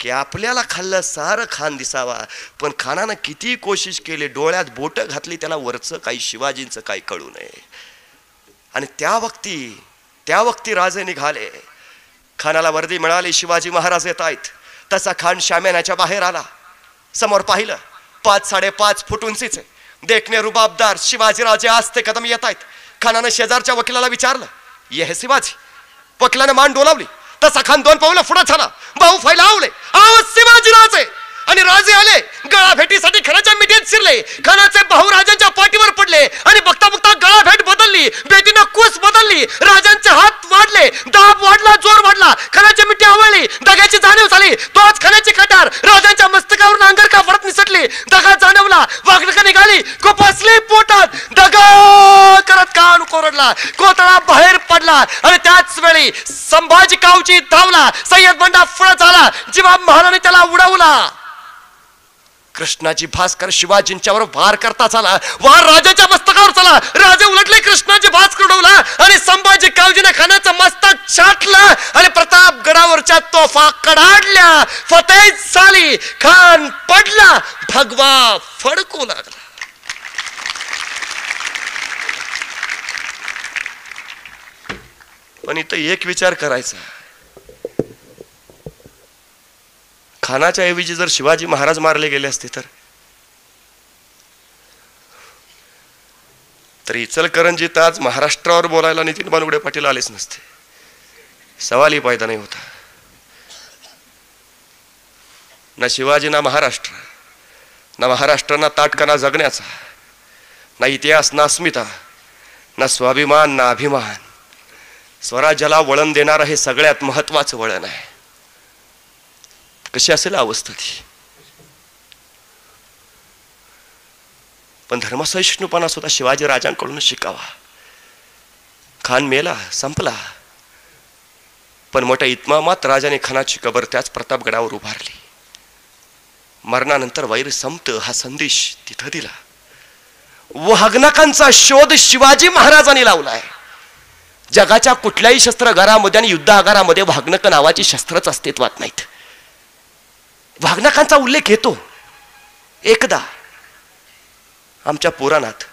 की आपल्याला खाल्लं सारं खान दिसावा. पण खानानं किती कोशिश केली डोळ्यात बोटं घातली त्याला वरचं काही शिवाजींचं काही कळू नये. आणि त्या वक्ती त्या वक्ती राजे निघाले. खानाला वर्दी मिळाली शिवाजी महाराज येत आहेत. तसा खान शाम्यानाच्या बाहेर आला. समोर पाहिलं पाच साडेपाच फूट उंचीचे. देखणे रुबाबदार शिवाजीराजे आस्ते कदम येत आहेत. खानानं शेजारच्या वकिलाला विचारलं ये हे शिवाजी? वकिलानं मान डोलावली. तसा खान दोन पावलं पुढे झाला. भाऊ फैलावले आवाज शिवाजीराजे आणि राजे आले. गळा भेटीसाठी खणाच्या मिठीत शिरले. खानाचे भाऊ राजांच्या पाठीवर पडले. आणि बघता बघता गळा भेट बदलली. बेटीनं कुस बदलली. राजांचे हात वाढले. दाब वाढला जोर वाढला. खानाची मिठी आवळली. दगाची जाणीव झाली. तोच खानाची कटार राजांच्या मस्तकावरून अंगर का फडत निसटली. दगा जाणवला. वागणका निघाली. कोपसली पोटात. दगा करत कान कोरडला. कोतळा बाहेर पडला. आणि त्याच वेळी संभाजी कावची धावला. सय्यद बंडा फळ झाला. जीवा महाराणी त्याला उडवला. कृष्णाची भास्कर शिवाजींच्यावर वार करता चाला. वार राजाच्या मस्तकावर चला. राजा उलटले कृष्णाची भास्कर उडवला आणि संभाजी कावजीने खानाचं मस्तक छाटलं आणि प्रतापगडावरच्या तोफा कडाडल्या. फतेह झाली खान पडला. भगवा फडकू लागला. पण इथं एक विचार करायचा. खानाच्या ऐवजी जर शिवाजी महाराज मारले गेले असते तर? तर इचलकरंजीत आज महाराष्ट्रावर बोलायला नितीन बानगुडे पाटील आलेच नसते. सवालही पायदा नाही होता. ना शिवाजी ना महाराष्ट्र. ना महाराष्ट्र ना ताटकाना जगण्याचा. ना इतिहास ना अस्मिता. ना स्वाभिमान ना अभिमान. स्वराज्याला वळण देणारं हे सगळ्यात महत्वाचं वळण आहे. कशी असेल अवस्था ती. पण धर्मसहिष्णुपणा सुद्धा शिवाजी राजांकडून शिकावा. खान मेला संपला. पण मोठ्या इतमामात राजाने खानाची कबर त्याच प्रतापगडावर उभारली. मरणानंतर वैर संपत हा संदेश तिथं दिला. वहग्नकांचा शोध शिवाजी महाराजांनी लावलाय. जगाच्या कुठल्याही शस्त्रागारामध्ये आणि युद्धागारामध्ये वाघनक नावाची शस्त्रच अस्तित्वात नाहीत. वाघनाकांचा उल्लेख येतो एकदा आमच्या पुराणात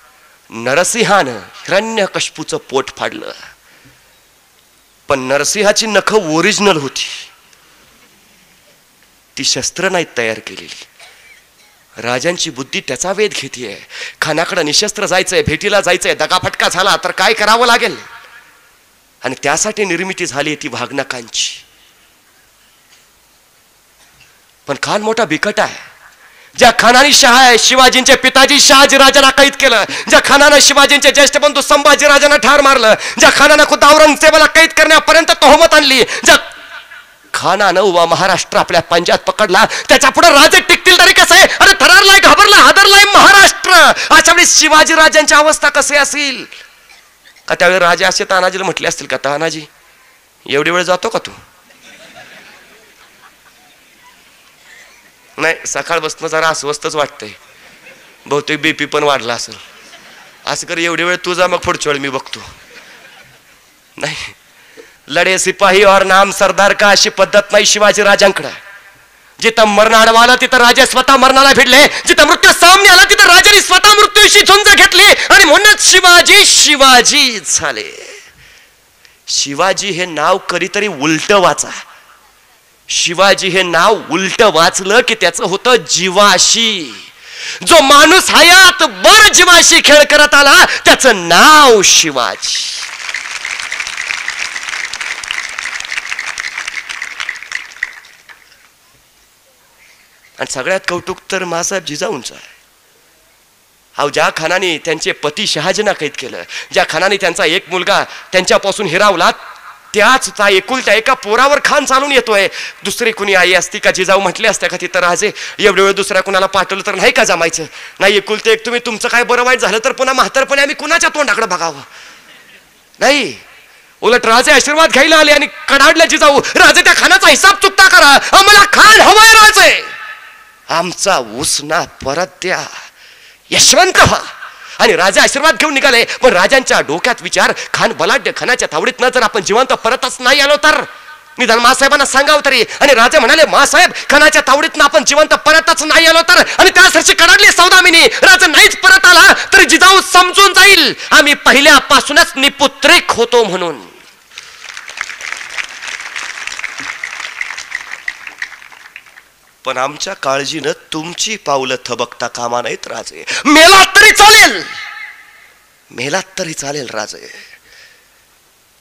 नरसिंहानं हिरण्यकशपूचं पोट फाडलं. पण नरसिंहाची नख ओरिजिनल होती. ती शस्त्र नाहीत तयार केलेली. राजांची बुद्धी त्याचा वेध घेतीये. खानाकडे निशस्त्र जायचंय भेटीला जायचंय दगाफटका झाला तर काय करावं लागेल? आणि त्यासाठी निर्मिती झाली ती वाघनाकांची पण खान मोठा बिकट आहे. ज्या खानाने शहा आहे शिवाजींचे पिताजी शहाजी राजांना कैद केलं. ज्या खानानं शिवाजींचे ज्येष्ठ बंधू संभाजी राजांना ठार मारलं. ज्या खानानं खुद औरंगजेबाला कैद करण्यापर्यंत तोहमत आणली. ज्या खानानं उभा महाराष्ट्र आपल्या पंजाब पकडला त्याच्या पुढे राजे टिकतील तरी कसं आहे? अरे थरारलाय घाबरला हादरलाय महाराष्ट्र. अशा वेळी शिवाजी राजांची अवस्था कसे असेल? का त्यावेळी राजे असे तानाजीला म्हटले असतील का तानाजी एवढी वेळ जातो का तू? नाही सकाळ बसणं जरा अस्वस्थच वाटतंय. बहुतेक बीपी पण वाढला असेल. असं कर एवढी वेळ तुझा मग पुढच्या वेळ मी बघतो. नाही लढे सिपाही और नाम सरदार का अशी पद्धत नाही शिवाजी राजांकडे? जिथं मरण आडवाला तिथं राजा स्वतः मरणाला भिडले. जिथं मृत्यू सामने आला तिथं राजाने स्वतः मृत्यूशी झुंज घेतली. आणि म्हणूनच शिवाजी शिवाजी झाले. शिवाजी हे नाव कधीतरी उलट वाचा. शिवाजी हे नाव उलट वाचलं की त्याचं होतं जीवाशी. जो माणूस हयात बर जीवाशी खेळ करत आला त्याचं नाव शिवाजी. आणि सगळ्यात कौतुक तर मासाहेब जिजाऊंचं आहे. अहो ज्या खानाने त्यांचे पती शहाजीना कैद केलं ज्या खानाने त्यांचा एक मुलगा त्यांच्यापासून हिरावला त्याच त्या एकुलत्या एका पोरावर खान चालून येतोय. दुसरी कुणी आई असती का जिजाऊ म्हटले असत्या का तिथं राजे एवढे वेळ दुसऱ्या कुणाला पाठवलं तर नाही का जमायचं? नाही एकुलते एक तुम्ही तुमचं काय बरं वाईट झालं तर पुन्हा म्हातारपणे आम्ही कुणाच्या तोंडाकडे बघावं? नाही. उलट राजे आशीर्वाद घ्यायला आले आणि कडाडल्या जिजाऊ राजे त्या खानाचा हिसाब चुकता करा. आम्हाला खान हवाय राजे. आमचा उसना परत द्या. यशवंत व्हा. आणि राजा आशीर्वाद घेऊन निघाले. पण राजांच्या डोक्यात विचार खान बलाढ्य खानाच्या तावडीत न जर आपण जिवंत परतच नाही आलो तर? निदान मासाहेबांना सांगावं तरी. आणि राजा म्हणाले मासाहेब खानाच्या तावडीतनं आपण जिवंत परतच नाही आलो तर? आणि त्यासाठी कडाडली सौदामिनी राजा नाहीच परत आला तरी जिजाऊ समजून जाईल. आम्ही पहिल्यापासूनच निपुत्रिक होतो म्हणून. पण आमच्या काळजीनं तुमची पावलं थबकता कामा नाहीत राजे. मेलात तरी चालेल. मेलात तरी चालेल राजे.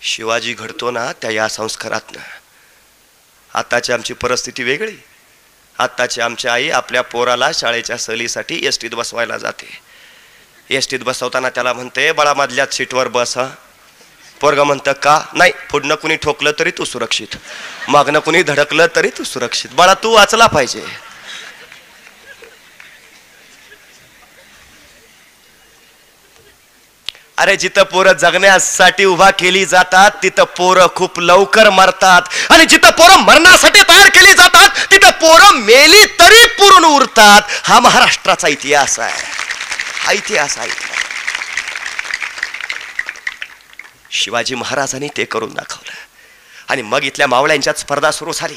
शिवाजी घडतो ना त्या या संस्कारातनं. आताची आमची परिस्थिती वेगळी. आत्ताची आमची आई आपल्या पोराला शाळेच्या सहलीसाठी एस टीत बसवायला जाते. एस टीत बसवताना त्याला म्हणते बळामधल्याच सीटवर बस हा. पोरग म्हणतं का? नाही पुढनं कुणी ठोकलं तरी तू सुरक्षित. मागणं कुणी धडकलं तरी तू सुरक्षित. बाळा तू वाचला पाहिजे. अरे जिथं पोरं जगण्यासाठी उभा केली जातात तिथं पोरं खूप लवकर मरतात. आणि जिथं पोरं मरण्यासाठी तयार केली जातात तिथं पोरं मेली तरी पुरून उरतात. हा महाराष्ट्राचा इतिहास आहे. हा इतिहास आहे. शिवाजी महाराजांनी ते करून दाखवलं. आणि मग इथल्या मावळ्यांच्यात स्पर्धा सुरू झाली.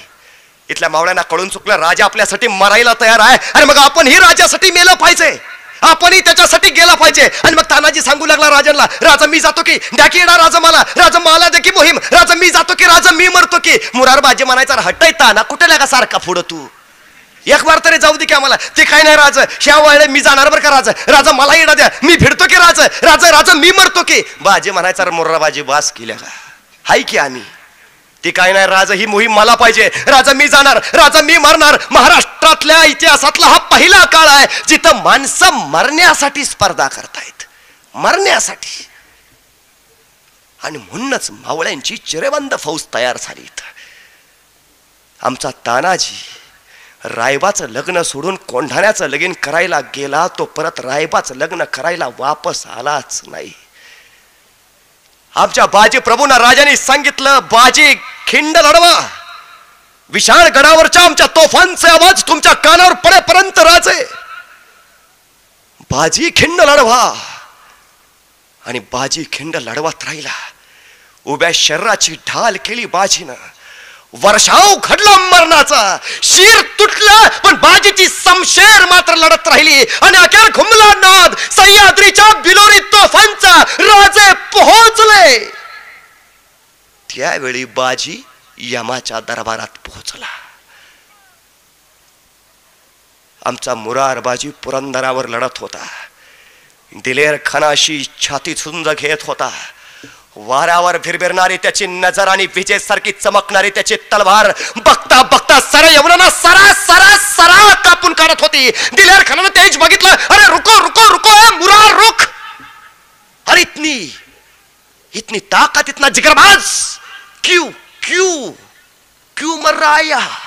इथल्या मावळ्यांना कळून चुकलं राजा आपल्यासाठी मरायला तयार आहे. आणि मग आपणही राजासाठी मेलं पाहिजे. आपणही त्याच्यासाठी गेला पाहिजे. आणि मग तानाजी सांगू लागला राजांना राजा मी जातो की द्या की येणार राजा मला. राजा मला देखी मोहीम. राजा मी जातो की राजा मी मरतो की. मुरार बाजी म्हणायचा हटाय ताना कुठे लागा सारखा पुढं तू? एक बार तरी जाऊ दे की आम्हाला. ते काय नाही राज. ह्या मी जाणार बरं का राज? राजा मला येणं द्या. मी फिरतो की राज? राजा राजा मी मरतो की? बाजी म्हणायचा मोर्रा बाजी बास केल्या का? हाय की आम्ही? ती काय नाही राजा ही मोहीम मला पाहिजे. राजा मी जाणार. राजा मी मरणार. महाराष्ट्रातल्या इतिहासातला हा पहिला काळ आहे जिथं माणसं मरण्यासाठी स्पर्धा करतायत. मरण्यासाठी. आणि म्हणूनच मावळ्यांची चिरेबंद फौज तयार झाली इथं. आमचा तानाजी रायबाचं लग्न सोडून कोंढाण्याचं लगीन करायला गेला तो परत रायबाचं लग्न करायला वापस आलाच नाही. आमच्या बाजी प्रभूंना राजाने सांगितलं बाजी खिंड लढवा. विशाळ गडावरच्या आमच्या तोफांचे आवाज तुमच्या कानावर पडेपर्यंत राजे. बाजी खिंड लढवा. आणि बाजी खिंड लढवत राहिला. उभ्या शरीराची ढाल केली बाजीनं. वर्षाव घडला मरणाचा. शिर तुटला पण बाजीची समशेर मात्र लढत राहिली. आणि अखेर घुमला नाद सह्याद्रीच्या बिलोरी तोफांचा राजे पोहोचले. त्यावेळी बाजी यमाच्या दरबारात पोहोचला. आमचा मुरार बाजी पुरंदरावर लढत होता. दिलेर खानाशी छाती झुंज घेत होता. वाऱ्यावर भिरभिरणारी त्याची नजर आणि विजेसारखी चमकणारी त्याची तलवार बघता बघता सर यवनांना सरा सरा सरा कापून काढत होती. दिलेर खानानं तेज बघितलं. अरे रुको रुको रुको मुरा रुख! अरे इतनी इतनी ताकत इतना जिगरबाज! क्यू क्यू क्यू मर रहा है यहाँ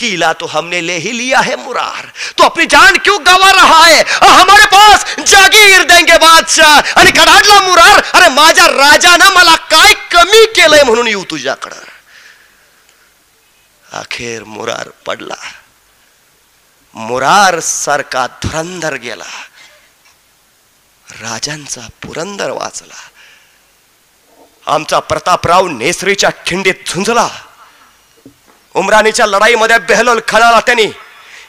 किला तो हमने ले ही लिया है मुरार। तो अपनी जान क्यों गवा रहा है? हमारे पास जागीर देंगे बादशाह। आणि कडाडला मुरार अरे माझ्या राजानं मला काय कमी केलंय म्हणून येऊ तुझ्याकडं अखेर मुरार पडला। मुरार सारखा धुरंधर गेला। राजांचा पुरंदर वाचला। आमचा प्रतापराव नेसरीच्या खिंडीत झुंजला। उमराणीच्या लढाईमध्ये बेहलोल खळाला त्यांनी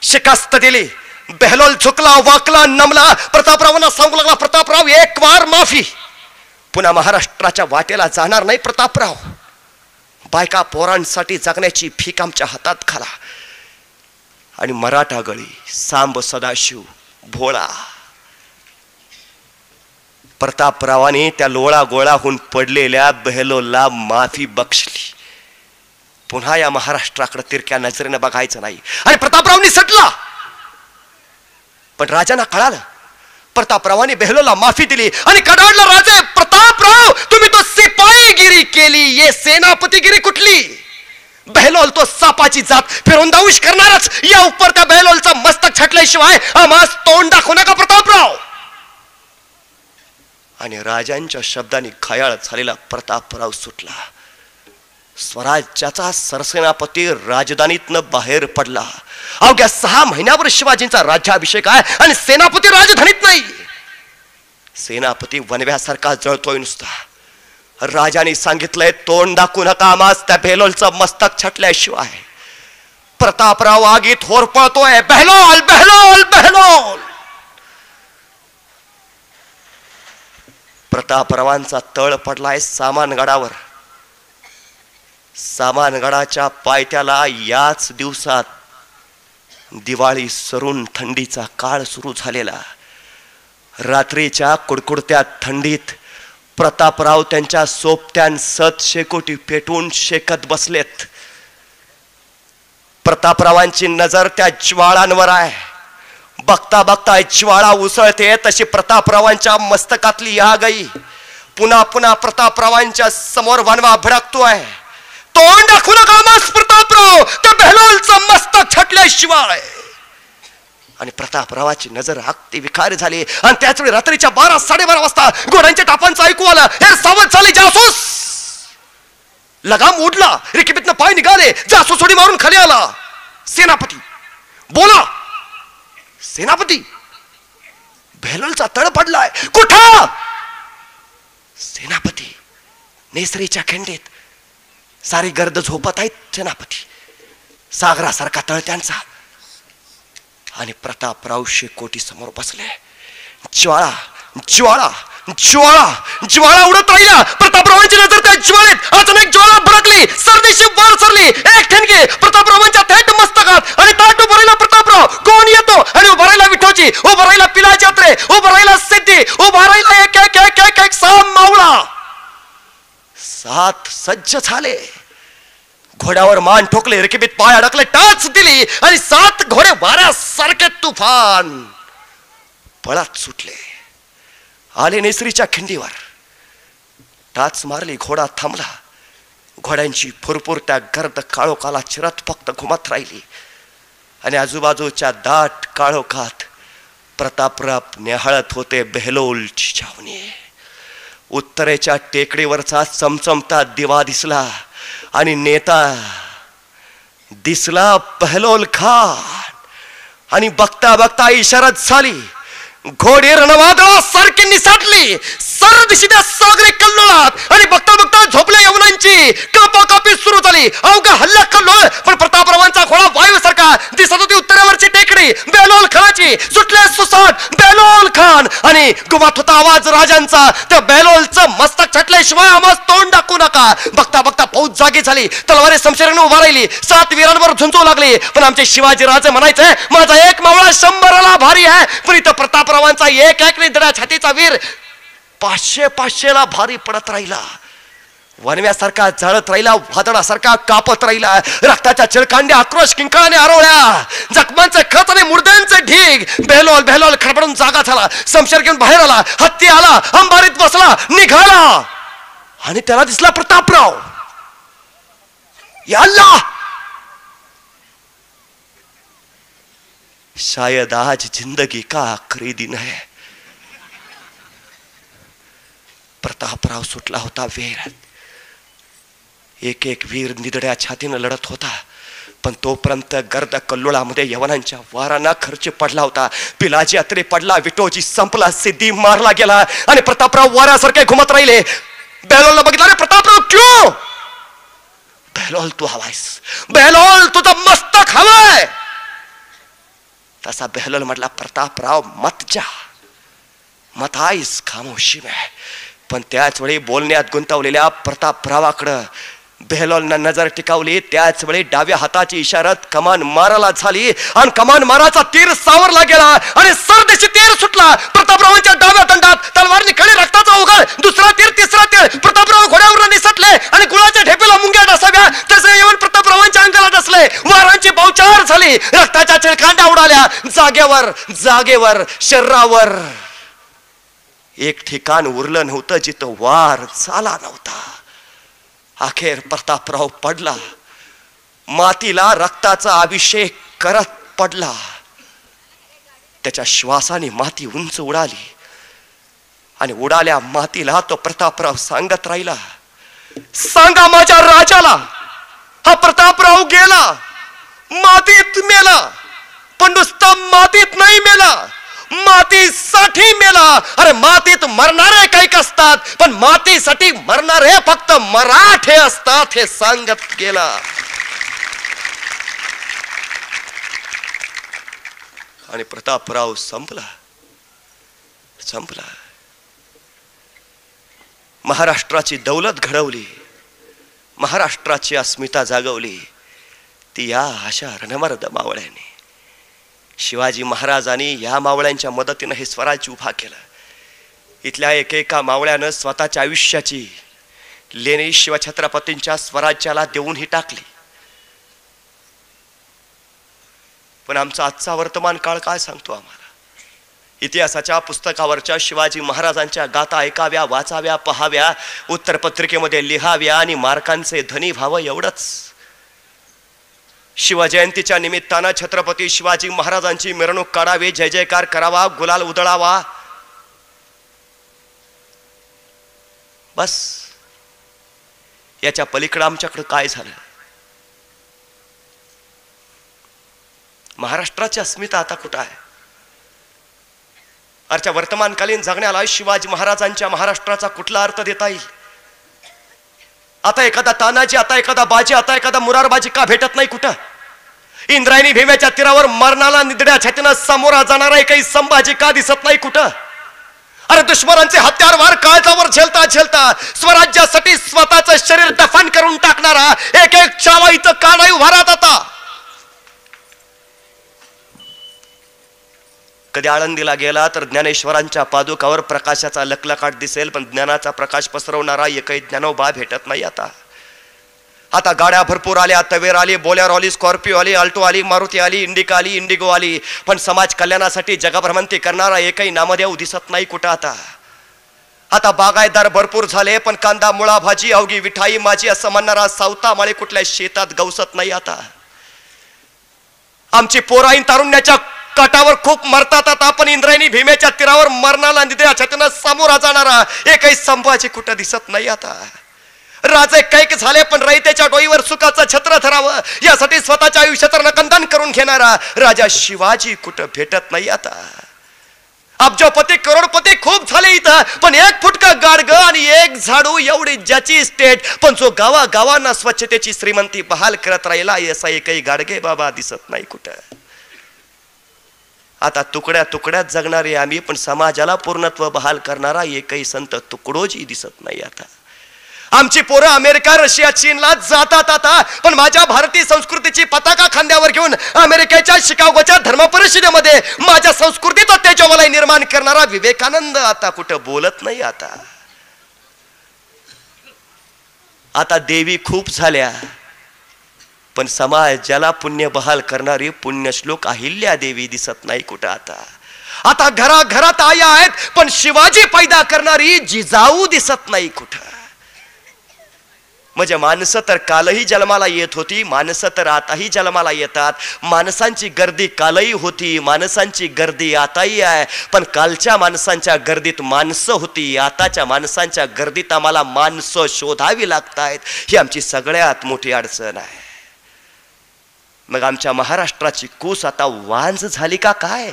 शिकास्त दिली. बेहलोल झुकला वाकला नमला. प्रतापरावांना सांगू लागला प्रतापराव एक वार माफी. पुन्हा महाराष्ट्राच्या वाटेला जाणार नाही प्रतापराव. बायका पोरांसाठी जगण्याची भीक आमच्या हातात खाला. आणि मराठा गळी सांब सदाशिव भोळा. प्रतापरावाने त्या लोळा गोळाहून पडलेल्या बेहलोलला माफी बक्षली पुन्हा या महाराष्ट्राकडे तिरक्या नजरेनं बघायचं नाही. आणि प्रतापरावनी सटला. पण राजांना कळालं. प्रतापरावाने बेहलोला माफी दिली आणि कडाडला राजे प्रतापराव तुम्ही तो सिपाईगिरी केली. ये सेनापतीगिरी कुठली? बेहलोल तो सापाची जात फिरवून करणारच. या उपर त्या बेहलोलचा मस्तक छटल्याशिवाय आम्हास तोंड दाखवू नका प्रतापराव. आणि राजांच्या शब्दाने खयाळ झालेला प्रतापराव सुटला. स्वराज्याचा सरसेनापती राजधानीतनं बाहेर पडला. अवघ्या सहा महिन्यावर शिवाजींचा राज्याभिषेक आहे आणि सेनापती राजधानीत नाही. सेनापती वनव्यासारखा जळतोय नुसता. राजाने सांगितलंय तोंड दाखवू नका आमाज त्या बेलोलचं मस्तक छटल्याशिवाय. प्रतापराव आगीत होरपळतोय बहलोल बहलोल बहलोल प्रतापरावांचा तळ पडलाय सामान गडावर. सामानगडाच्या पायथ्याला याच दिवसात दिवाळी सरून थंडीचा काळ सुरू झालेला. रात्रीच्या कुडकुडत्या थंडीत प्रतापराव त्यांच्या सोबत्यान सत शेकोटी पेटून शेकत बसलेत. प्रतापरावांची नजर त्या ज्वाळांवर आहे. बघता बघता ज्वाळा उसळते तशी प्रतापरावांच्या मस्तकातली या गई पुन्हा पुन्हा प्रतापरावांच्या समोर वनवा भडकतोय. तोंड दाखवू नका मस्त प्रतापराव त्या बेहलोलचं मस्तक छटल्याशिवाय आणि प्रतापरावाची नजर हाकती विखारी झाली. आणि त्याच वेळी रात्रीच्या बारा साडेबारा वाजता घोड्यांच्या टापांचं ऐकू आलं. हे सावध झाले जासूस! लगाम उडला. रिकिबीतनं पाय निघाले. जासूस उडी मारून खाली आला. सेनापती. बोला! सेनापती! बेहलोलचा तळ पडलाय. कुठं? सेनापती. नेसरीच्या खिंडीत. सारी गर्द झोपत आहेत सेनापती. सागरासारखा तळ त्यांचा. आणि प्रतापराव शेकोटी समोर बसले. ज्वाळा ज्वाळा ज्वाळा ज्वाळा उडत राहिला. प्रतापरावांची नजर त्या ज्वाळेत. अचानक ज्वाळा भडकली. सरदेशी वर सरली. एक ठणके प्रतापरावांच्या थेट मस्तकात आणि ताट उभं प्रतापराव. कोण येतो? आणि उभं विठोची विठोजी. उभं राहिला पिला जात्रे उभं राहिला सिद्धी उभा राहिला एक एक एक एक एक साम मावळा सात सज्ज झाले. घोड्यावर मान ठोकले रिकिबीत पाय अडकले टाच दिली आणि सात घोडे वाऱ्यासारखे तुफान पळात सुटले. आले नेसरीच्या खिंडीवर. टाच मारली घोडा थांबला. घोड्यांची फुरफुर त्या गर्द काळोखाला चिरत फक्त घुमत राहिली. आणि आजूबाजूच्या दाट काळोखात प्रतापराप निहाळत होते बेहलोलची छावणी. उत्तरेच्या टेकडीवरचा चमचमता दिवा दिसला आणि नेता दिसला पहलोल खान. आणि बघता बघता इशारत झाली. घोडे रणवादळासारखी निसाटली. सर सागरी कल्लोळात. आणि बघता बघता झोपल्या यवनांची कापा कापी सुरू झाली. अवघा हल्ला कल्लोळ पण प्रतापरावांचा घोडा वायू सारखा दिसत होती उत्तरेवरची टेकडी. बेलोल खानाची. सुटले सुसाट बेलोल खान. आणि गुमात होता आवाज राजांचा. त्या बेलोलचं मस्तक छटल्याशिवाय आम्हाला तोंड दाखवू नका. बघता बघता फौज जागी झाली. तलवारे समशेराने उभा राहिली. सात वीरांवर झुंजू लागली. पण आमचे शिवाजी राजे म्हणायचे माझा एक मावळा शंभराला भारी आहे. पण इथं प्रतापरावांचा एक एक निधडा छातीचा वीर पाचशे पाचशेला भारी पडत राहिला. वनव्यासारखा जळत राहिला वादळासारखा कापत राहिला. रक्ताच्या चिळकांड्या आक्रोश किंकाळाने आरोळ्या. जखमांचे खत आणि मुर्द्यांचे ढीग. बेहलोल बेहलोल खडबडून जागा झाला. समशेर घेऊन बाहेर आला. हत्ती आला. अंबारीत बसला. निघाला. आणि त्याला दिसला प्रतापराव. या शायद आज जिंदगी का आखरी दिन है? प्रतापराव सुटला होता वीर एक एक वीर निदड्या छातीनं लढत होता. पण तोपर्यंत गर्द कल्लोळामध्ये यवनांच्या वारांना खर्च पडला होता. पिलाजी अत्रे पडला विटोजी संपला सिद्धी मारला गेला आणि प्रतापराव वाऱ्यासारखे घुमत राहिले. बेहलोलला बघितलं अरे प्रतापराव क्यों? बेहलोल तू हवायस. बेहलोल तुझं मस्तक हवाय. तसा बेहलोल म्हटला प्रतापराव मत जा. मत आईस खामोशी में. पण त्याच वेळी बोलण्यात गुंतवलेल्या प्रतापरावाकडं बेहलॉलनं नजर टिकावली. त्याच वेळी डाव्या हाताची इशारत कमान माराला झाली आणि कमान माराचा तीर सावरला गेला आणि सरदेशी तीर सुटला. प्रतापरावांच्या डाव्या दंडात तलवारने खडे रक्ताचा उघड. दुसरा तीर तिसरा तीर. प्रतापराव घोड्यावर निसटले आणि गुळाच्या ढेपेला मुंग्या डसाव्या. तसे येऊन प्रतापरावांच्या अंगाला डसले. वारांची बहुचार झाली. रक्ताच्या चिळकांड्या उडाल्या. जागेवर जागेवर शरीरावर. एक ठिकाण उरलं नव्हतं जिथं वार झाला नव्हता. अखेर प्रतापराव पडला. मातीला रक्ताचा अभिषेक करत पडला. त्याच्या श्वासाने माती उंच उडाली. आणि उडाल्या मातीला तो प्रतापराव सांगत राहिला सांगा माझ्या राजाला हा प्रतापराव गेला मातीत मेला पण नुसता मातीत नाही मेला. मातीसाठी मेला. अरे मातीत मरणारे काही असतात पण मातीसाठी मरणारे फक्त मराठे असतात हे सांगत गेला. आणि प्रतापराव संपला. संपला. महाराष्ट्राची दौलत घडवली. महाराष्ट्राची अस्मिता जागवली. ती या अशा रणमर्द मावळ्याने. शिवाजी महाराजांनी या मावळ्यांच्या मदतीनं हे स्वराज्य उभा केलं. इथल्या एकेका मावळ्यानं स्वतःच्या आयुष्याची लेणी शिवछत्रपतींच्या स्वराज्याला देऊन ही टाकली. पण आमचा आजचा वर्तमान काळ काय सांगतो आम्हाला? इतिहासाच्या पुस्तकावरच्या शिवाजी महाराजांच्या गाथा ऐकाव्या वाचाव्या पहाव्या उत्तरपत्रिकेमध्ये लिहाव्या आणि मार्कांचे धनी व्हावं एवढंच. शिवजयंतीच्या निमित्तानं छत्रपती शिवाजी महाराजांची मिरवणूक काढावी जय जयकार करावा गुलाल उधळावा. बस. याच्या पलीकडं आमच्याकडं काय झालं? महाराष्ट्राची अस्मिता आता कुठं आहे? आजच्या वर्तमानकालीन जगण्याला शिवाजी महाराजांच्या महाराष्ट्राचा कुठला अर्थ देता येईल? आता एखादा तानाजी आता एखादा बाजी आता एखादा मुरारबाजी का भेटत नाही कुठं? इंद्रायणी भीम्याच्या तीरावर मरणाला निदड्या छातीनं समोरा जाणारा काही संभाजी का दिसत नाही कुठं? अरे दुश्मनांचे हत्यार वार काळजावर झेलता झेलता स्वराज्यासाठी स्वतःचं शरीर दफन करून टाकणारा एक एक चावा इथं का नाही उभा राहत आता? कधी आळंदीला गेला तर ज्ञानेश्वरांच्या पादुकावर प्रकाशाचा लकलकाट दिसेल पण ज्ञानाचा प्रकाश पसरवणारा एकही ज्ञानोबा भेटत नाही आता. आता गाड्या भरपूर आल्या तवेर आली बोलेर आली स्कॉर्पिओ आली अल्टो आली मारुती आली इंडिका आली इंडिगो आली पण समाज कल्याणासाठी जगभ्रमंती करणारा एकही नामदेव दिसत नाही कुठं आता. आता बागायतदार भरपूर झाले पण कांदा मुळा भाजी अवघी विठाई माझी असं म्हणणारा सावता माळे कुठल्या शेतात गवसत नाही आता. आमची पोराईन तारुण्याच्या काटावर खूप मरतात. आता इंद्रायणी भीमेच्या तीरावर मरणाला निधे छातीनं सामोरा जाणारा एकही संभाजी कुठं दिसत नाही आता. राजे कैक झाले पण रयतेच्या डोईवर सुखाचं छत्र धरावं. यासाठी स्वतःच्या आयुष्याचं नकंदन करून घेणारा राजा शिवाजी कुठं भेटत नाही आता. अब्जोपती करोडपती खूप झाले इथं. पण एक फुटका गाडग आणि एक झाडू एवढी ज्याची स्टेट पण जो गावा गावांना स्वच्छतेची श्रीमंती बहाल करत राहिला असा एकही गाडगे बाबा दिसत नाही कुठं. आता तुकड्या तुकड्यात जगणारे आम्ही पण समाजाला पूर्णत्व बहाल करणारा एकही संत तुकडोजी दिसत नाही आता. आमची पोरं अमेरिका रशिया चीनला जातात आता पण माझ्या भारतीय संस्कृतीची पताका खांद्यावर घेऊन अमेरिकेच्या शिकागोच्या धर्म परिषदेमध्ये माझ्या संस्कृतीचा तेजोवलय निर्माण करणारा विवेकानंद आता कुठं बोलत नाही आता. आता देवी खूप झाल्या. पण समाजाला पुण्य बहाल करणारी पुण्यश्लोक अहिल्या देवी दिसत नाही कुठं आता. आता घराघरात आया आहेत पण शिवाजी पैदा करणारी जिजाऊ दिसत नाही कुठं. म्हणजे माणसं तर कालही जन्माला येत होती माणसं तर आताही जन्माला येतात. माणसांची गर्दी कालही होती माणसांची गर्दी आताही आहे. पण कालच्या माणसांच्या गर्दीत माणसं होती आताच्या माणसांच्या गर्दीत आम्हाला माणसं शोधावी लागतायत. ही आमची सगळ्यात मोठी अडचण आहे. मग आमच्या महाराष्ट्राची कूस आता वांज झाली का काय?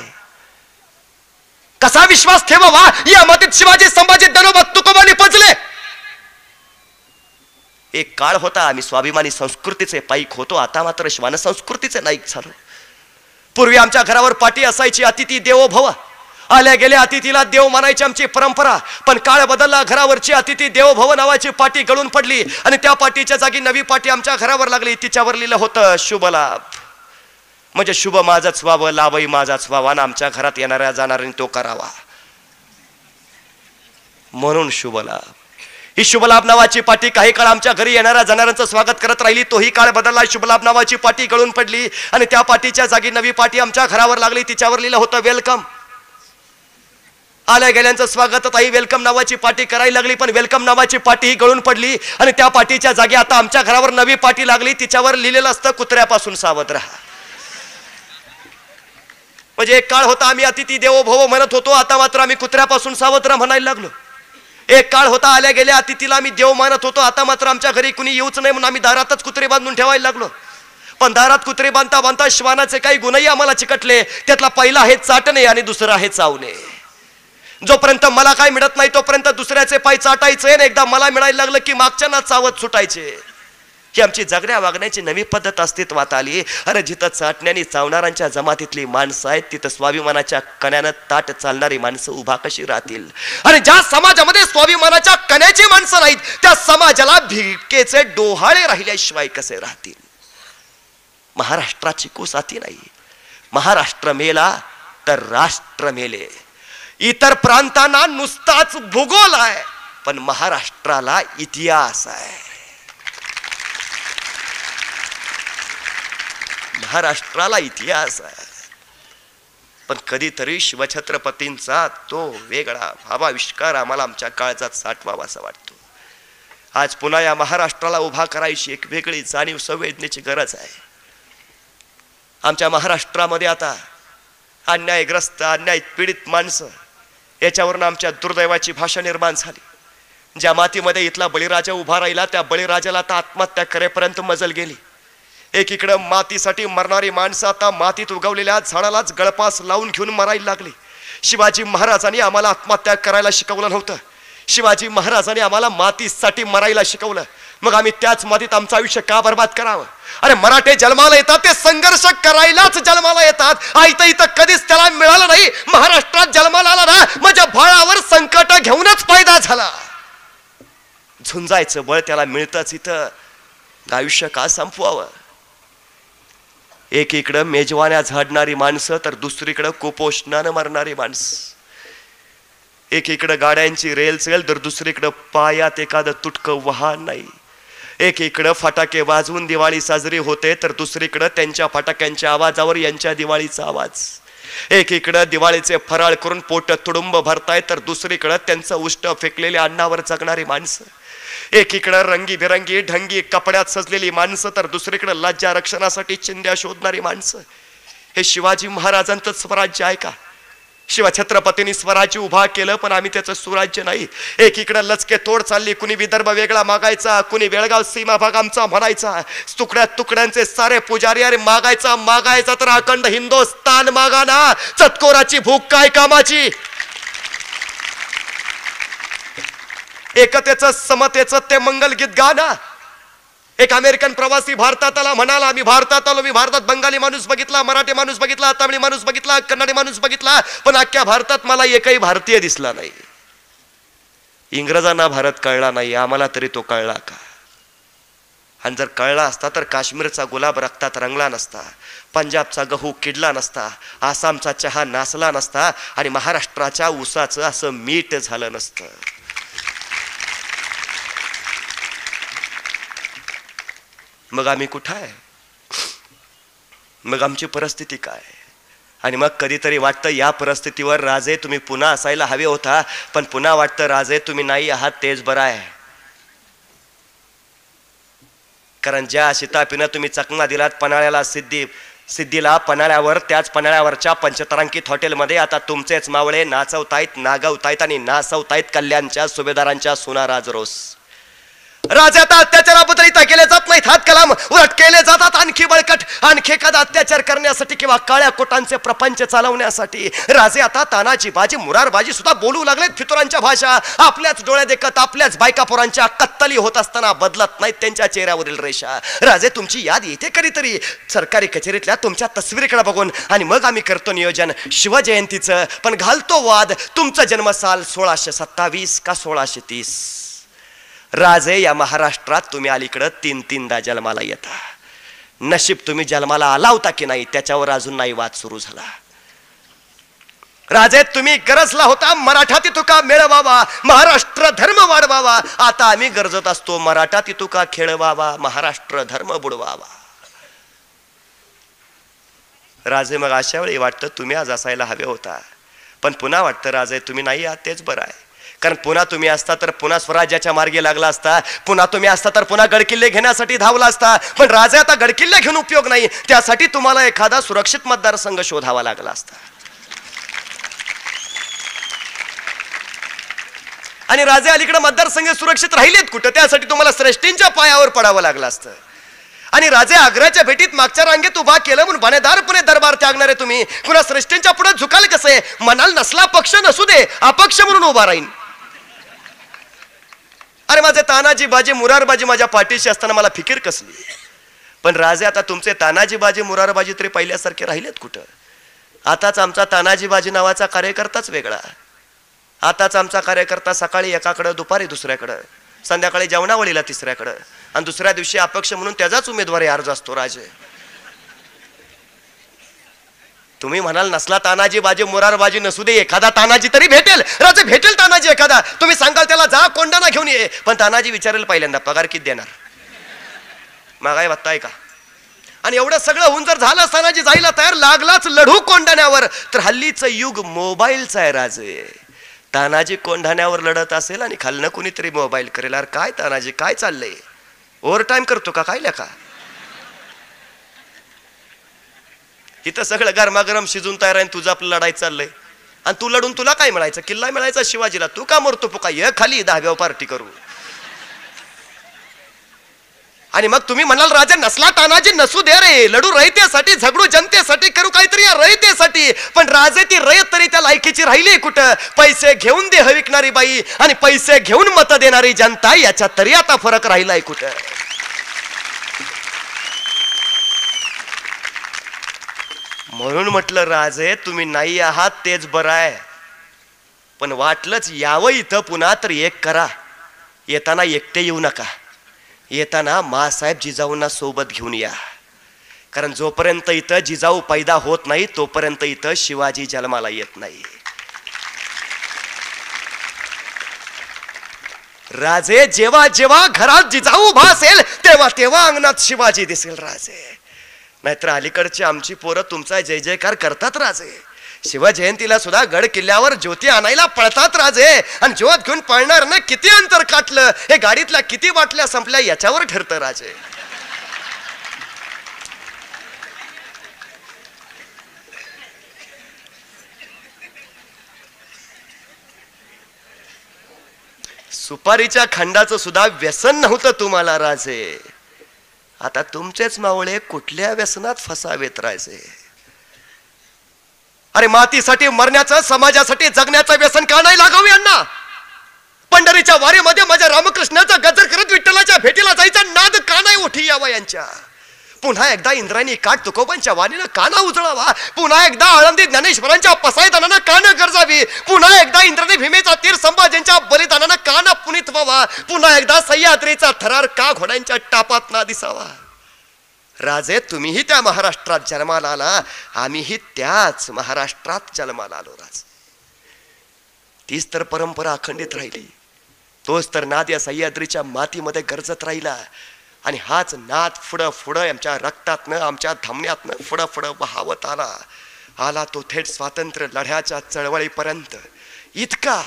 कसा विश्वास ठेवावा? या मतीत शिवाजी संभाजी दनोबा तुकोबाने पचले एक काळ होता आम्ही स्वाभिमानी संस्कृतीचे पाईक होतो. आता मात्र श्वान संस्कृतीचे नाईक झालो. पूर्वी आमच्या घरावर पाठी असायची अतिथी देवो भव आल्या गेल्या अतिथीला देव मानायची आमची परंपरा. पण काळ बदलला घरावरची अतिथी देवभव नावाची पाटी गळून पडली आणि त्या पाठीच्या जागी नवी पाटी आमच्या घरावर लागली. तिच्यावर लिहिलं होतं शुभ लाभ. म्हणजे शुभ माझाच व्हावं लाभही माझाच व्हावा आणि आमच्या घरात येणाऱ्या जाणाऱ्यांनी तो करावा. म्हणून शुभ लाभ. ही शुभलाभ नावाची पाटी काही काळ आमच्या घरी येणाऱ्या जाणाऱ्यांचं स्वागत करत राहिली. तोही काळ बदलला शुभलाभ नावाची पाटी गळून पडली आणि त्या पाठीच्या जागी नवी पाटी आमच्या घरावर लागली. तिच्यावर लिहिलं होतं वेलकम. आल्या गेल्यांचं स्वागत. ताई वेलकम नावाची पाठी करायला लागली पण वेलकम नावाची पाठी ही गळून पडली आणि त्या पाठीच्या जागी आता आमच्या घरावर नवी पाठी लागली. तिच्यावर लिहिलेलं असतं कुत्र्यापासून सावध राहा. म्हणजे एक काळ होता आम्ही अतिथी देवो भव म्हणत होतो आता मात्र आम्ही कुत्र्यापासून सावध राहा म्हणायला लागलो. एक काळ होता आल्या गेल्या अतिथीला आम्ही देव मानत होतो आता मात्र आमच्या घरी कुणी येऊच नाही म्हणून आम्ही दारातच कुत्रे बांधून ठेवायला लागलो. पण दारात कुत्रे बांधता बांधता श्वानाचे काही गुणही आम्हाला चिकटले. त्यातला पहिला आहे चाटणे आणि दुसरा आहे चावणे. जोपर्यंत मला काय मिळत नाही तोपर्यंत दुसऱ्याचे पाय चाटायचे आणि एकदा मला मिळायला लागलं की मागच्यांना चावत सुटायचे. ही आमची जगण्या वागण्याची नवी पद्धत अस्तित्वात आली. अरे जिथं चाटण्याने चावणाऱ्यांच्या जमातीतली माणसं आहेत तिथं स्वाभिमानाच्या कण्यानं ताट चालणारी माणसं उभा कशी राहतील? आणि ज्या समाजामध्ये स्वाभिमानाच्या कण्याची माणसं नाहीत त्या समाजाला भिकेचे डोहाळे राहिल्याशिवाय कसे राहतील? महाराष्ट्राची कुसाती नाही. महाराष्ट्र मेला तर राष्ट्र मेले. इतर प्रांतांना नुसताच भूगोल आहे पण महाराष्ट्राला इतिहास आहे. महाराष्ट्राला इतिहास आहे. पण कधीतरी शिवछत्रपतींचा तो वेगळा भावाविष्कार आम्हाला आमच्या काळजात साठवावा असं वाटतो. आज पुन्हा या महाराष्ट्राला उभा करायची एक वेगळी जाणीव संवेदनेची गरज आहे. आमच्या महाराष्ट्रामध्ये आता अन्यायग्रस्त अन्याय पीडित माणसं याच्यावरून आमच्या दुर्दैवाची भाषा निर्माण झाली. ज्या मातीमध्ये इथला बळीराजा उभा राहिला त्या बळीराजाला आता आत्महत्या करेपर्यंत मजल गेली. एकीकडं मातीसाठी मरणारी माणसं आता मातीत उगवलेल्या झाडालाच गळपास लावून घेऊन मरायला लागली. शिवाजी महाराजांनी आम्हाला आत्महत्या करायला शिकवलं नव्हतं. शिवाजी महाराजांनी आम्हाला मातीसाठी मरायला शिकवलं. मग आम्ही त्याच मातीत आमचं आयुष्य का बर्बाद करावं? अरे मराठे जन्माला येतात ते संघर्ष करायलाच जन्माला येतात. आयत इथं कधीच त्याला मिळालं नाही. महाराष्ट्रात जन्माला आला ना माझ्या बाळावर संकट घेऊनच फायदा झाला. झुंजायचं बळ त्याला मिळतंच इथं. आयुष्य का संपवावं? एकीकडं मेजवान्या झाडणारी माणसं तर दुसरीकडं कुपोषणानं मरणारी माणसं. एकीकडं गाड्यांची रेल चेल तर दुसरीकडं पायात एखादं तुटकं वाहन नाही. एकीकडं फटाके वाजवून दिवाळी साजरी होते तर दुसरीकडं त्यांच्या फटाक्यांच्या आवाजावर यांच्या दिवाळीचा आवाज. एकीकडं दिवाळीचे फराळ करून पोट तुडुंब भरताय तर दुसरीकडं त्यांचं उष्ट फेकलेल्या अन्नावर जगणारी माणसं. एकीकडं रंगीबिरंगी ढंगी कपड्यात सजलेली माणसं तर दुसरीकडं लज्जा रक्षणासाठी चिंध्या शोधणारी माणसं. हे शिवाजी महाराजांचं स्वराज्य आहे का? शिवछत्रपतींनी स्वराज्य उभा केलं पण आम्ही त्याचं सुराज्य नाही. एकीकडे लचके तोड चालली कुणी विदर्भ वेगळा मागायचा कुणी बेळगाव सीमा भाग आमचा म्हणायचा. तुकड्या तुकड्यांचे सारे पुजारी अरे मागायचा मागायचा तर अखंड हिंदुस्थान मागा ना. चतकोराची भूक काय कामाची? एकतेचं समतेचं ते मंगल गीत गा ना. एक अमेरिकन प्रवासी भारतात आला म्हणाला मी भारतात आलो मी भारतात बंगाली माणूस बघितला मराठी माणूस बघितला तामिळी माणूस बघितला कन्नडी माणूस बघितला पण अख्ख्या भारतात मला एकही भारतीय दिसला नाही. इंग्रजांना भारत कळला नाही आम्हाला तरी तो कळला का? आणि जर कळला असता तर काश्मीरचा गुलाब रक्तात रंगला नसता पंजाबचा गहू किडला नसता आसामचा चहा नासला नसता आणि महाराष्ट्राच्या ऊसाचं असं मीठ झालं नसतं. मग आम्ही कुठं आहे? मग आमची परिस्थिती काय? आणि मग कधीतरी वाटतं या परिस्थितीवर राजे तुम्ही पुन्हा असायला हवे होता पण पुन्हा वाटतं राजे तुम्ही नाही आहात तेच बरं आहे. कारण ज्या शितापीनं तुम्ही चकमा दिलात पन्हाळ्याला सिद्धी सिद्धीला पन्हाळ्यावर त्याच पन्हाळ्यावरच्या पंचतारांकित हॉटेलमध्ये आता तुमचेच मावळे नाचवतायत नागवतायत आणि नाचवतायत कल्याणच्या सुभेदारांच्या सुना राजरोस राजाचा आता अत्याचाराबद्दल इथं केले जात नाहीत. हात कलाम उलट केले जातात. आणखी बळकट आणखी एखादा अत्याचार करण्यासाठी किंवा काळ्या कोटांचे प्रपंच चालवण्यासाठी. राजे आता तानाची बाजी मुरारबाजी सुद्धा बोलू लागलेत फितुरांच्या भाषा. आपल्याच डोळ्या देखत आपल्याच बायकापुरांच्या कत्तली होत असताना बदलत नाहीत त्यांच्या चेहऱ्यावरील रेषा. राजे तुमची याद येते कधीतरी? सरकारी कचेरीतल्या तुमच्या तस्वीरीकडे बघून. आणि मग आम्ही करतो नियोजन शिवजयंतीचं. पण घालतो वाद. तुमचा जन्मसाल सोळाशे सत्तावीस का सोळाशे तीस? राजे या महाराष्ट्रात तुम्ही अलीकडं तीन तीनदा जन्माला येता. नशीब तुम्ही जन्माला आला होता की नाही त्याच्यावर अजून नाही वाद सुरू झाला. राजे तुम्ही गरजला होता मराठा तितुका मिळवावा महाराष्ट्र धर्म वाढवावा. आता आम्ही गरजत असतो मराठा तितुका खेळवावा महाराष्ट्र धर्म बुडवावा. राजे मग अशा वेळी वाटतं तुम्ही आज असायला हवे होता. पण पुन्हा वाटतं राजे तुम्ही नाही आहात तेच बरं आहे. कारण पुन्हा तुम्ही असता तर पुन्हा स्वराज्याच्या मार्गे लागला असता पुन्हा तुम्ही असता तर पुन्हा गडकिल्ले घेण्यासाठी धावला असता. पण राजा आता गडकिल्ले घेऊन उपयोग नाही. त्यासाठी तुम्हाला एखादा सुरक्षित मतदारसंघ शोधावा लागला असता. आणि राजे अलीकडे मतदारसंघ सुरक्षित राहिलेत कुठं? त्यासाठी तुम्हाला श्रेष्ठींच्या पायावर पडावं लागलं असतं. आणि राजे आग्र्याच्या भेटीत मागच्या रांगेत उभा केलं म्हणून बनेदारपणे दरबार त्यागणारे तुम्ही. कुणा श्रेष्ठींच्या पुढे झुकाल कसं? आहे मनाल नसला पक्ष नसू दे अपक्ष म्हणून उभा राहीन. अरे माझे तानाजी बाजी मुरारबाजी माझ्या पाठीशी असताना मला फिकीर कसली? पण राजे आता तुमचे तानाजी बाजी मुरारबाजी तरी पहिल्यासारखे राहिलेत कुठं? आताच आमचा तानाजी बाजी नावाचा कार्यकर्ताच वेगळा. आताच आमचा कार्यकर्ता सकाळी एकाकडं दुपारी दुसऱ्याकडं संध्याकाळी जेवणावळीला तिसऱ्याकडं आणि दुसऱ्या दिवशी अपक्ष म्हणून त्याचाच उमेदवारी अर्ज असतो राजे. तुम्ही म्हणाल नसला तानाजी बाजी मुरारबाजी नसू दे एखादा तानाजी तरी भेटेल. राजे भेटेल तानाजी एखादा. तुम्ही सांगाल त्याला जा कोंडाना घेऊन ये. पण तानाजी विचारेल पहिल्यांदा पगार किती देणार? मागाय बघताय का? आणि एवढं सगळं होऊन जर झालं तानाजी जायला तयार लागलाच लढू कोंडाण्यावर तर हल्लीचं युग मोबाईलचं आहे राजे. तानाजी कोंढाण्यावर लढत असेल आणि खालनं कुणीतरी मोबाईल करेल. अरे काय तानाजी काय चाललंय? ओव्हर टाईम करतो का काय का इथं सगळं गरमागरम शिजून तयार आहे तुझं आपलं लढाई चाललंय. आणि तू लढून तुला काय मिळायचं? किल्ला मिळायचा शिवाजीला. तू का मरतो पुका? ये खाली दहाव्या पार्टी करू. आणि मग तुम्ही म्हणाल राजा नसला तानाजी नसू दे रे. लढू रयतेसाठी झगडू जनतेसाठी करू काहीतरी या रयतेसाठी. पण राजे ती रयत तरी त्या लायकीची राहिली कुठं? पैसे घेऊन दे विकणारी बाई आणि पैसे घेऊन मत देणारी जनता याच्यात तरी आता फरक राहिलाय कुठं? म्हणून म्हटलं राजे तुम्ही नाही आहात तेच बरं आहे. पण वाटलंच यावं इथं पुन्हा तर एक करा. येताना एकटे येऊ नका. येताना मासाहेब जिजाऊंना सोबत घेऊन या. कारण जोपर्यंत इथं जिजाऊ पैदा होत नाही तोपर्यंत इथं शिवाजी जन्माला येत नाही. राजे जेव्हा जेव्हा घरात जिजाऊ उभा असेल तेव्हा तेव्हा अंगणात शिवाजी दिसेल राजे. नाहीतर अलीकडची आमची पोरं तुमचा जय जयकार करतात राजे. शिवजयंतीला सुद्धा गड किल्ल्यावर ज्योती आणायला पळतात राजे. आणि ज्योत घेऊन पळणार ना किती अंतर काटलं हे गाडीतल्या किती बाटल्या संपल्या याच्यावर ठरतं राजे. सुपारीच्या खंडाचं सुद्धा व्यसन नव्हतं तुम्हाला राजे. आता तुमचेच मावळे कुठल्या व्यसनात फसावेत राहायचे अरे मातीसाठी मरण्याचं समाजासाठी जगण्याचं व्यसन का नाही लागावं यांना? पंढरीच्या वारीमध्ये माझ्या रामकृष्णाचा गजर करत विठ्ठलाच्या भेटीला जायचा नाद का नाही उठी यावा यांच्या? पुन्हा एकदा इंद्रायणी काठ तुकोबांच्या वाणीनं काना उजळावा. पुन्हा एकदा आळंदी ज्ञानेश्वरांच्या पसायदानानं कान गरजावी. पुन्हा एकदा इंद्राने भीमेचा तीर संभाजींच्या बलिदानानं काना पुनीत व्हावा. पुन्हा एकदा सह्याद्रीचा थरार का घोड्यांच्या टापात ना दिसावा. राजे तुम्हीही त्या महाराष्ट्रात जन्माला आला. आम्हीही त्याच महाराष्ट्रात जन्माला आलो राज. तीच तर परंपरा अखंडित राहिली. तोच तर नाद या सह्याद्रीच्या मातीमध्ये गरजत राहिला. आणि हाच नाद फुडं फुडं आमच्या रक्तातनं आमच्या धमन्यातनं फुडं फुडं बहावत आला. आला तो थेट स्वातंत्र्य लढ्याच्या चळवळीपर्यंत. इतका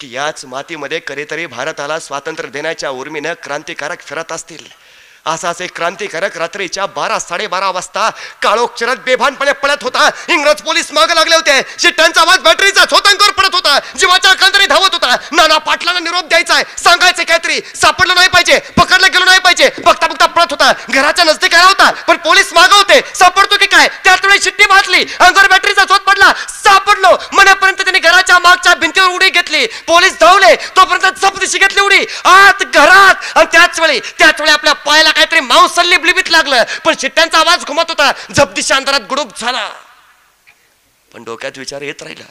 की याच मातीमध्ये कधीतरी भारताला स्वातंत्र्य देण्याच्या उर्मीनं क्रांतिकारक फिरत असतील. असाच एक क्रांतिकारक रात्रीच्या बारा साडेबारा वाजता काळोक्षरात बेभानपणे पडत होता. इंग्रज पोलीस माग लागले होते. शिट्ट्यांचा आवाज बॅटरीचा छोतांकर पडत होता. जीवाच्या अकांतरी धावत होता. नाना पाटलांना निरोप द्यायचा आहे. सांगायचं काहीतरी. सापडलं नाही पाहिजे. पकडलं गेलो नाही पाहिजे. बघता बघता पळत होता. घराच्या नजदीक आला होता. पण पोलीस माग होते. सापडतो की काय? त्याच वेळी शिट्टी भाजली. अंगावर बॅटरीचा झोत पडला. सापडलो. म्हणेपर्यंत त्याने घराच्या मागच्या भिंतीवर उडी घेतली. पोलीस धावले. तोपर्यंत जपदिशी घेतली उडी. आत घरात. आणि त्याच वेळी त्याच वेळी आपल्या पायाला काहीतरी मांसल्ली ब्लिबीत लागलं. पण शिट्ट्यांचा आवाज घुमत होता. झपदिशी अंधारात गुडूप झाला. पण डोक्यात विचार येत राहिला.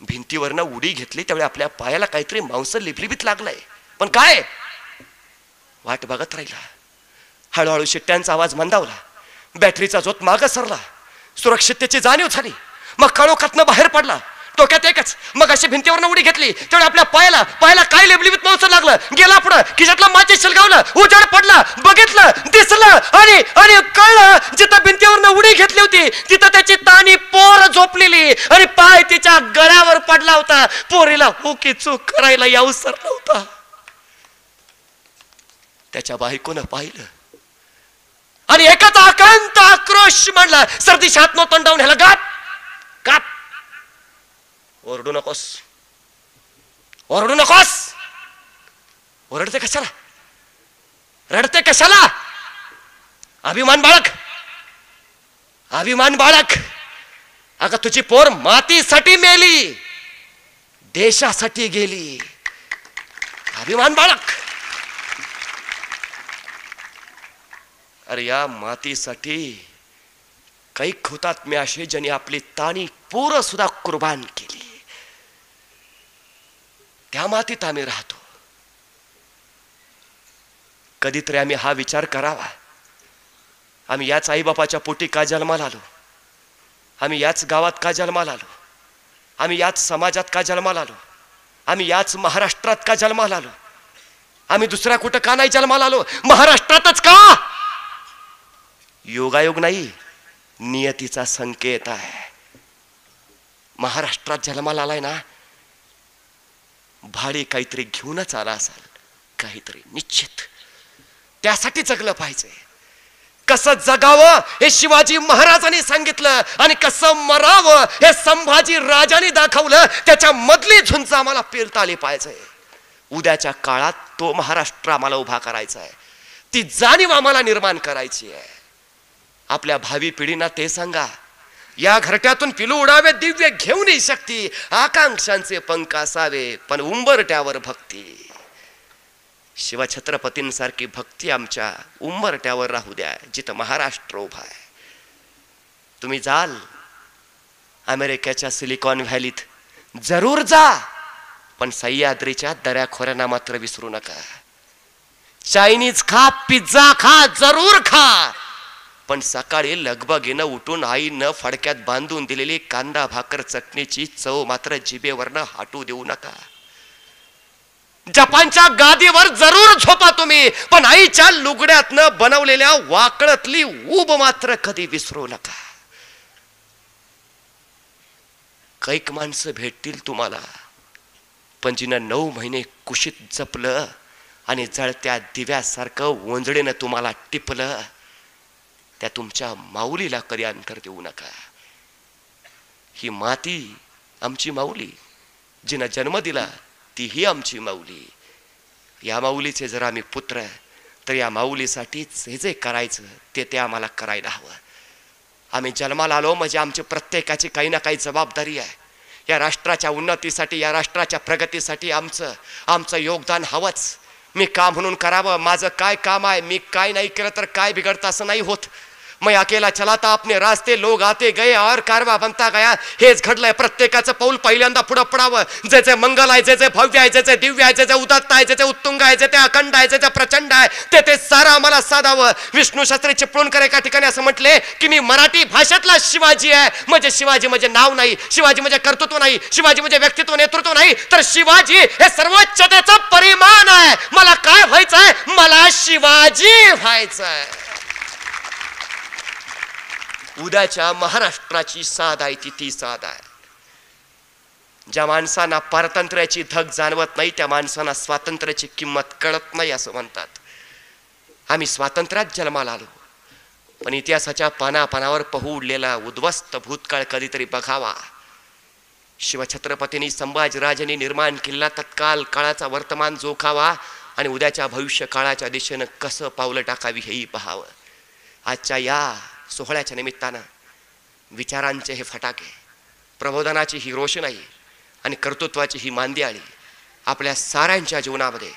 भिंतीवरनं उडी घेतली त्यावेळी आपल्या पायाला काहीतरी मांस लिपलिपीत लागलाय. पण काय? वाट बघत राहिला. हळूहळू शिट्ट्यांचा आवाज मंदावला. बॅटरीचा जोत माग सरला. सुरक्षिततेची जाणीव झाली. मग काळोखातनं बाहेर पडला. डोक्यात एकच. मग अशी भिंतीवरनं उडी घेतली. तेवढ्या आपल्या पायाला पायाला काय लेबलिबीत मांस लागलं? गेला पुढं. खिशातला माझे शिलगावलं. उजाड पडला बघितलं दिसलं आणि आणि कळलं जिथं भिंतीवरनं उडी घेतली होती तिथं त्याची ताणी पोर झोपलेली. आणि पाय तिच्या गळ्यावर पडला होता. पोरीला हो हुकी चूक करायला याऊ सरला होता. त्याच्या बायकोनं पाहिलं. आणि एकाचा आकांत आक्रोश म्हणला सर्दी शात नो तोंडावून ह्याला गाप गाप. ओरडू नकोस. ओरडू नकोस. ओरडते कशाला? रडते कशाला? अभिमान बाळक. अभिमान बाळक. अगं तुझी पोर मातीसाठी मेली. देशासाठी गेली. अभिमान बाळक. अरे या मातीसाठी काही होतात मी असे ज्यांनी आपली ताणी पूर सुद्धा कुर्बान केली. त्या मातीत आम्ही राहतो. कधीतरी आम्ही हा विचार करावा. आम्ही याच आईबापाच्या पोटी का जन्माला आलो? आम्ही याच गावात का जन्माला आलो? आम्ही याच समाजात का जन्माला आलो? आम्ही याच महाराष्ट्रात का जन्माला आलो? आम्ही दुसऱ्या कुठं का नाही जन्माला आलो? महाराष्ट्रातच का? योगायोग नाही नियतीचा संकेत आहे. महाराष्ट्रात जन्माला आलाय ना? भाडे काहीतरी घेऊनच आला असाल. काहीतरी निश्चित. त्यासाठी जगलं पाहिजे. कसं जगावं हे शिवाजी महाराजांनी सांगितलं आणि कसं मरावं हे संभाजी राजाने दाखवलं त्याच्या मधली झुंज आम्हाला पेलता आली पाहिजे. उद्याच्या काळात तो महाराष्ट्र आम्हाला उभा करायचा आहे. ती जाणीव आम्हाला निर्माण करायची आहे. आपल्या भावी पिढींना ते सांगा. या घरट्यातून पिलू उडावे दिव्य घेऊन शकती. आकांक्षांचे पंख असावे पण उंबरट्यावर भक्ती. शिवछत्रपतींसारखी भक्ती आमच्या उंबरट्यावर राहू द्या जिथं महाराष्ट्र उभा आहे. तुम्ही जाल अमेरिकेच्या सिलिकॉन व्हॅलीत. जरूर जा पण सह्याद्रीच्या दऱ्याखोऱ्यांना मात्र विसरू नका. चायनीज खा पिझ्झा खा जरूर खा. पण सकाळी लगबगीनं उठून आईनं फडक्यात बांधून दिलेली कांदा भाकर चटणीची चव मात्र जिभेवरनं हाटू देऊ नका. जपानच्या गादीवर जरूर झोपा तुम्ही पण आईच्या लुगड्यातनं बनवलेल्या वाकळतली ऊब मात्र कधी विसरू नका. कैक माणसं भेटतील तुम्हाला पण जिनं नऊ महिने कुशीत जपलं आणि जळत्या दिव्यासारखं ओंजळीनं तुम्हाला टिपलं त्या तुमच्या माऊलीला कधी अंतर देऊ नका. ही माती आमची माऊली. जिनं जन्म दिला तीही आमची माऊली. या माऊलीचे जर आम्ही पुत्र तर या माऊलीसाठीच हे जे करायचं ते ते आम्हाला करायला हवं. आम्ही जन्माला आलो म्हणजे आमची प्रत्येकाची काही ना काही जबाबदारी आहे. या राष्ट्राच्या उन्नतीसाठी या राष्ट्राच्या प्रगतीसाठी आमचं आमचं योगदान हवंच. मी का म्हणून करावं? माझं काय काम आहे? मी काय नाही केलं तर काय बिघडतं असं नाही होत. मैं अकेला चलाता अपने रास्ते लोग आते गए और कारवा बनता गया। हेच घडलंय प्रत्येकाचं पाऊल पहिल्यांदा पुढं पडावं. जे जे मंगल आहे जे जे भव्य आहे जे जे दिव्य आहे जे जे उदात्त आहे जे जे उत्तुंग आहे जे ते अखंड आहे जे जे प्रचंड आहे ते ते सारं आम्हाला साधावं. विष्णू शास्त्री चिपळूणकर एका ठिकाणी असं म्हटले की मी मराठी भाषेतला शिवाजी आहे. म्हणजे शिवाजी म्हणजे नाव नाही शिवाजी म्हणजे कर्तृत्व नाही शिवाजी म्हणजे व्यक्तित्व नेतृत्व नाही. तर शिवाजी हे सर्वोच्चतेचं परिमाण आहे. मला काय व्हायचंय? मला शिवाजी व्हायचंय. उद्याच्या महाराष्ट्राची साध आहे ती ती साध आहे. ज्या माणसांना पारतंत्र्याची धग जाणवत नाही त्या माणसांना स्वातंत्र्याची किंमत कळत नाही असं म्हणतात. आम्ही स्वातंत्र्यात जन्माला आलो. पण इतिहासाच्या पानापानावर पहू उडलेला उद्ध्वस्त भूतकाळ कधीतरी बघावा. शिवछत्रपतींनी संभाजीराजांनी निर्माण केलेला तत्काल काळाचा वर्तमान जोखावा आणि उद्याच्या भविष्य काळाच्या दिशेनं कसं पावलं टाकावी हेही पहावं. आजच्या या सोहळ्याच्या निमित्तानं विचारांचे हे फटाके प्रबोधनाची ही रोषणाई आणि कर्तृत्वाची ही मांदियाळी आपल्या साऱ्यांच्या जीवनामध्ये